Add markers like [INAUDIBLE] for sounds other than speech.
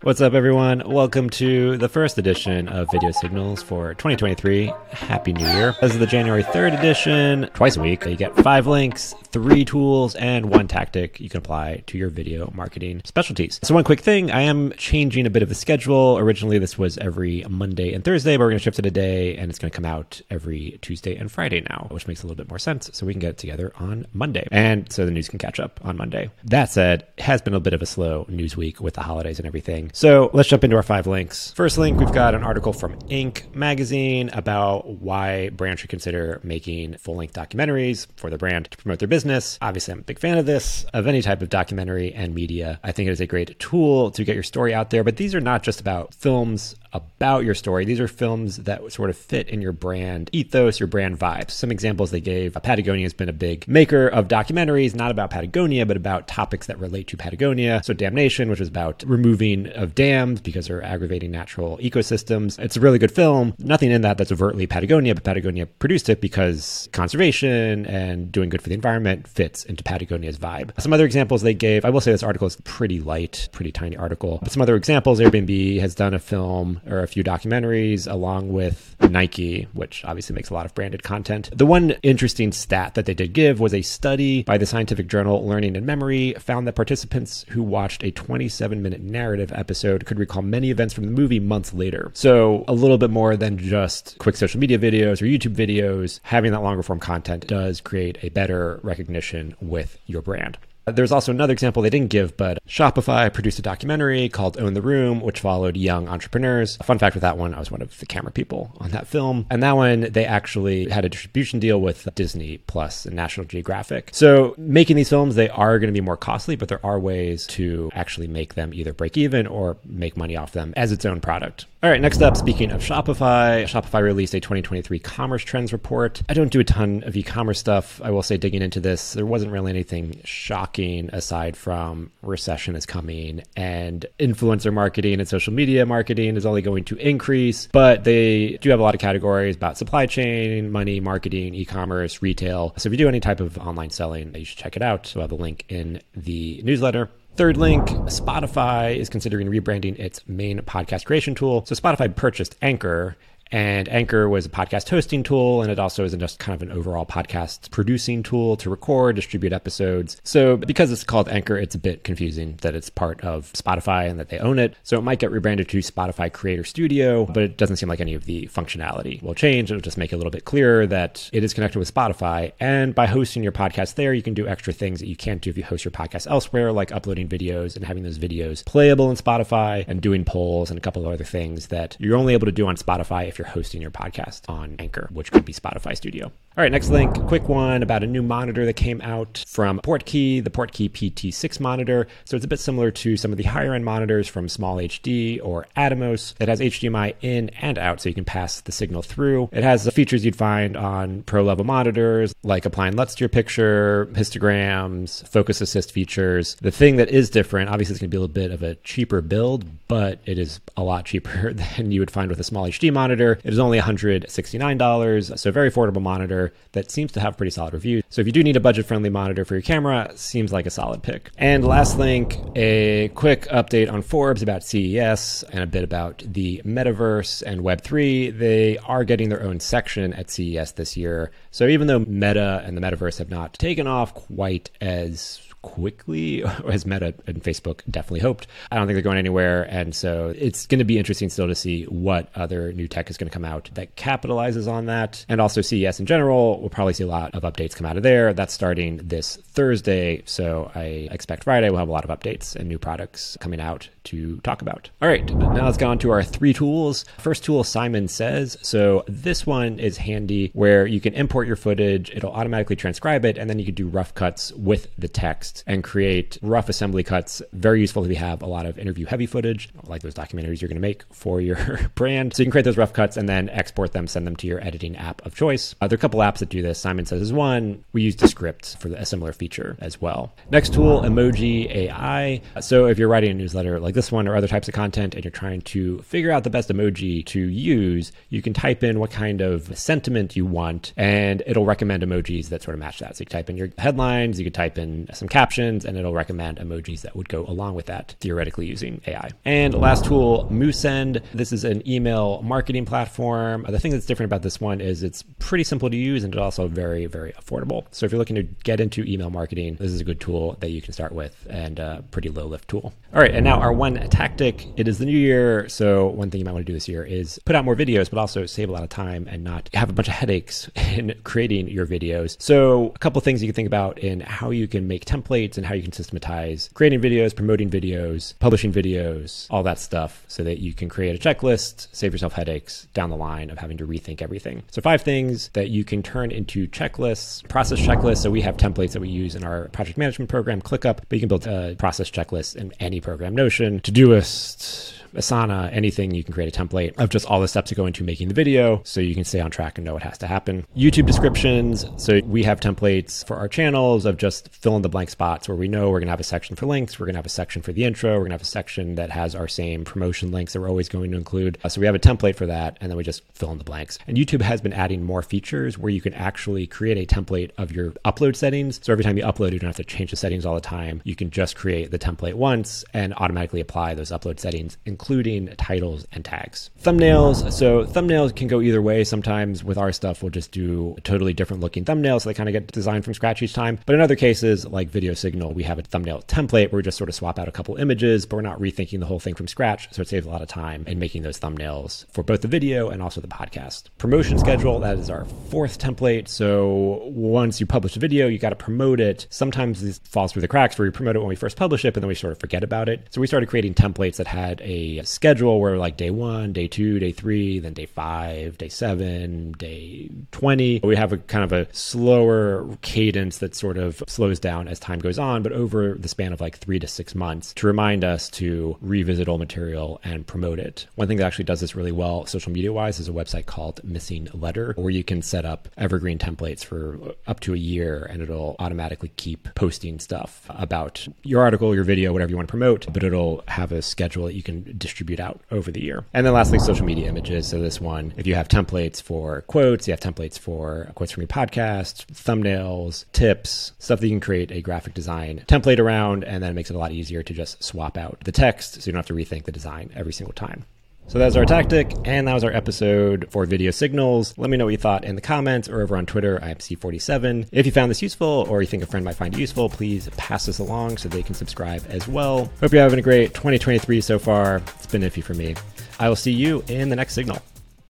What's up, everyone? Welcome to the first edition of Video Signals for 2023. Happy New Year. This is the January 3rd edition. Twice a week, you get five links, three tools, and one tactic you can apply to your video marketing specialties. So, one quick thing I am changing a bit of the schedule. Originally, this was every Monday and Thursday, but we're going to shift it a day, and it's going to come out every Tuesday and Friday now, which makes a little bit more sense. So, we can get it together on Monday. And so the news can catch up on Monday. That said, has been a bit of a slow news week with the holidays and everything. So let's jump into our five links. First link, we've got an article from Inc. magazine about why brands should consider making full length documentaries for their brand to promote their business. Obviously, I'm a big fan of this, of any type of documentary and media. I think it is a great tool to get your story out there, but these are not just about films about your story. These are films that sort of fit in your brand ethos, your brand vibes. Some examples they gave Patagonia has been a big maker of documentaries, not about Patagonia, but about topics that relate to Patagonia. So, Damnation, which is about removing of dams because they're aggravating natural ecosystems. It's a really good film. Nothing in that that's overtly Patagonia, but Patagonia produced it because conservation and doing good for the environment fits into Patagonia's vibe. Some other examples they gave, I will say this article is pretty light, pretty tiny article, but some other examples Airbnb has done a film or a few documentaries along with Nike, which obviously makes a lot of branded content. The one interesting stat that they did give was a study by the scientific journal Learning and Memory found that participants who watched a 27 minute narrative episode could recall many events from the movie months later. So, a little bit more than just quick social media videos or YouTube videos, having that longer form content does create a better recognition with your brand. There's also another example they didn't give, but Shopify produced a documentary called Own the Room, which followed young entrepreneurs. Fun fact with that one, I was one of the camera people on that film. And that one, they actually had a distribution deal with Disney Plus and National Geographic. So making these films, they are going to be more costly, but there are ways to actually make them either break even or make money off them as its own product. All right, next up, speaking of Shopify, Shopify released a 2023 commerce trends report. I don't do a ton of e commerce stuff. I will say, digging into this, there wasn't really anything shocking aside from recession is coming and influencer marketing and social media marketing is only going to increase. But they do have a lot of categories about supply chain, money, marketing, e commerce, retail. So if you do any type of online selling, you should check it out. So I have a link in the newsletter. Third link Spotify is considering rebranding its main podcast creation tool. So, Spotify purchased Anchor and Anchor was a podcast hosting tool, and it also is just kind of an overall podcast producing tool to record, distribute episodes. So, because it's called Anchor, it's a bit confusing that it's part of Spotify and that they own it. So, it might get rebranded to Spotify Creator Studio, but it doesn't seem like any of the functionality will change. It'll just make it a little bit clearer that it is connected with Spotify. And by hosting your podcast there, you can do extra things that you can't do if you host your podcast elsewhere, like uploading videos and having those videos playable in Spotify and doing polls and a couple of other things that you're only able to do on Spotify if you're hosting your podcast on Anchor, which could be Spotify Studio. All right, next link, quick one about a new monitor that came out from Portkey, the Portkey PT6 monitor. So it's a bit similar to some of the higher end monitors from Small HD or Atomos. It has HDMI in and out, so you can pass the signal through. It has the features you'd find on pro level monitors, like applying LUTs to your picture, histograms, focus assist features. The thing that is different, obviously, it's going to be a little bit of a cheaper build, but it is a lot cheaper [LAUGHS] than you would find with a small HD monitor. It is only $169, so very affordable monitor that seems to have pretty solid reviews. So if you do need a budget friendly monitor for your camera, seems like a solid pick. And last link, a quick update on Forbes about CES and a bit about the metaverse and Web3. They are getting their own section at CES this year. So even though Meta and the metaverse have not taken off quite as quickly [LAUGHS] as Meta and Facebook definitely hoped. I don't think they're going anywhere. And so it's going to be interesting still to see what other new tech is going to come out that capitalizes on that. And also CES in general, we'll probably see a lot of updates come out of there. That's starting this Thursday. So I expect Friday we'll have a lot of updates and new products coming out to talk about. All right, now let's go on to our three tools. First tool, Simon Says. So this one is handy where you can import your footage, it'll automatically transcribe it, and then you can do rough cuts with the text and create rough assembly cuts. Very useful if you have a lot of interview heavy footage, like those documentaries you're going to make for your [LAUGHS] brand. So you can create those rough cuts and then export them, send them to your editing app of choice. Uh, there are a couple apps that do this. Simon Says is one. We use Descript for a similar feature as well. Next tool, Emoji AI. So if you're writing a newsletter like this one or other types of content and you're trying to figure out the best emoji to use, you can type in what kind of sentiment you want and it'll recommend emojis that sort of match that. So you type in your headlines, you could type in some captions and it'll recommend emojis that would go along with that, theoretically using AI. And last tool, Moosend. This is an email marketing platform. The thing that's different about this one is it's pretty simple to use and it's also very, very affordable. So if you're looking to get into email marketing, this is a good tool that you can start with and a pretty low lift tool. All right, and now our one tactic. It is the new year, so one thing you might want to do this year is put out more videos, but also save a lot of time and not have a bunch of headaches [LAUGHS] in creating your videos. So a couple things you can think about in how you can make templates and how you can systematize creating videos, promoting videos, publishing videos, all that stuff, so that you can create a checklist, save yourself headaches down the line of having to rethink everything. So five things that you can turn into checklists, process checklists. So we have templates that we use in our project management program, ClickUp, but you can build a process checklist in any program, Notion, Todoist, Asana, anything, you can create a template of just all the steps that go into making the video so you can stay on track and know what has to happen. YouTube descriptions. So we have templates for our channels of just fill in the blank spots where we know we're going to have a section for links, we're going to have a section for the intro, we're going to have a section that has our same promotion links that we're always going to include. Uh, so we have a template for that, and then we just fill in the blanks. And YouTube has been adding more features where you can actually create a template of your upload settings. So every time you upload, you don't have to change the settings all the time. You can just create the template once and automatically apply those upload settings, including titles and tags. Thumbnails. So thumbnails can go either way. Sometimes with our stuff, we'll just do a totally different looking thumbnails. So they kind of get designed from scratch each time. But in other cases, like Video Signal, we have a thumbnail template where we just sort of swap out a couple images, but we're not rethinking the whole thing from scratch. So it saves a lot of time in making those thumbnails for both the video and also the podcast. Promotion schedule. That is our fourth template. So once you publish a video, you got to promote it. Sometimes this falls through the cracks where we promote it when we first publish it, but then we sort of forget about it. So we started creating templates that had a schedule where like day one, day two, day three, then day five, day seven, day 20. We have a kind of a slower cadence that sort of slows down as time goes on, but over the span of like three to six months to remind us to revisit old material and promote it. One thing that actually does this really well, social media wise, is a website called MissingLettr, where you can set up evergreen templates for up to a year and it'll automatically keep posting stuff about your article, your video, whatever you want to promote, but it'll have a schedule that you can distribute out over the year. And then lastly, social media images. So this one, if you have templates for quotes, you have templates for quotes from your podcast, thumbnails, tips, stuff that you can create a graphic design template around, and then it makes it a lot easier to just swap out the text so you don't have to rethink the design every single time. So that was our tactic, and that was our episode for video signals. Let me know what you thought in the comments or over on Twitter. I'm C47. If you found this useful or you think a friend might find it useful, please pass this along so they can subscribe as well. Hope you're having a great 2023 so far. It's been iffy for me. I will see you in the next signal.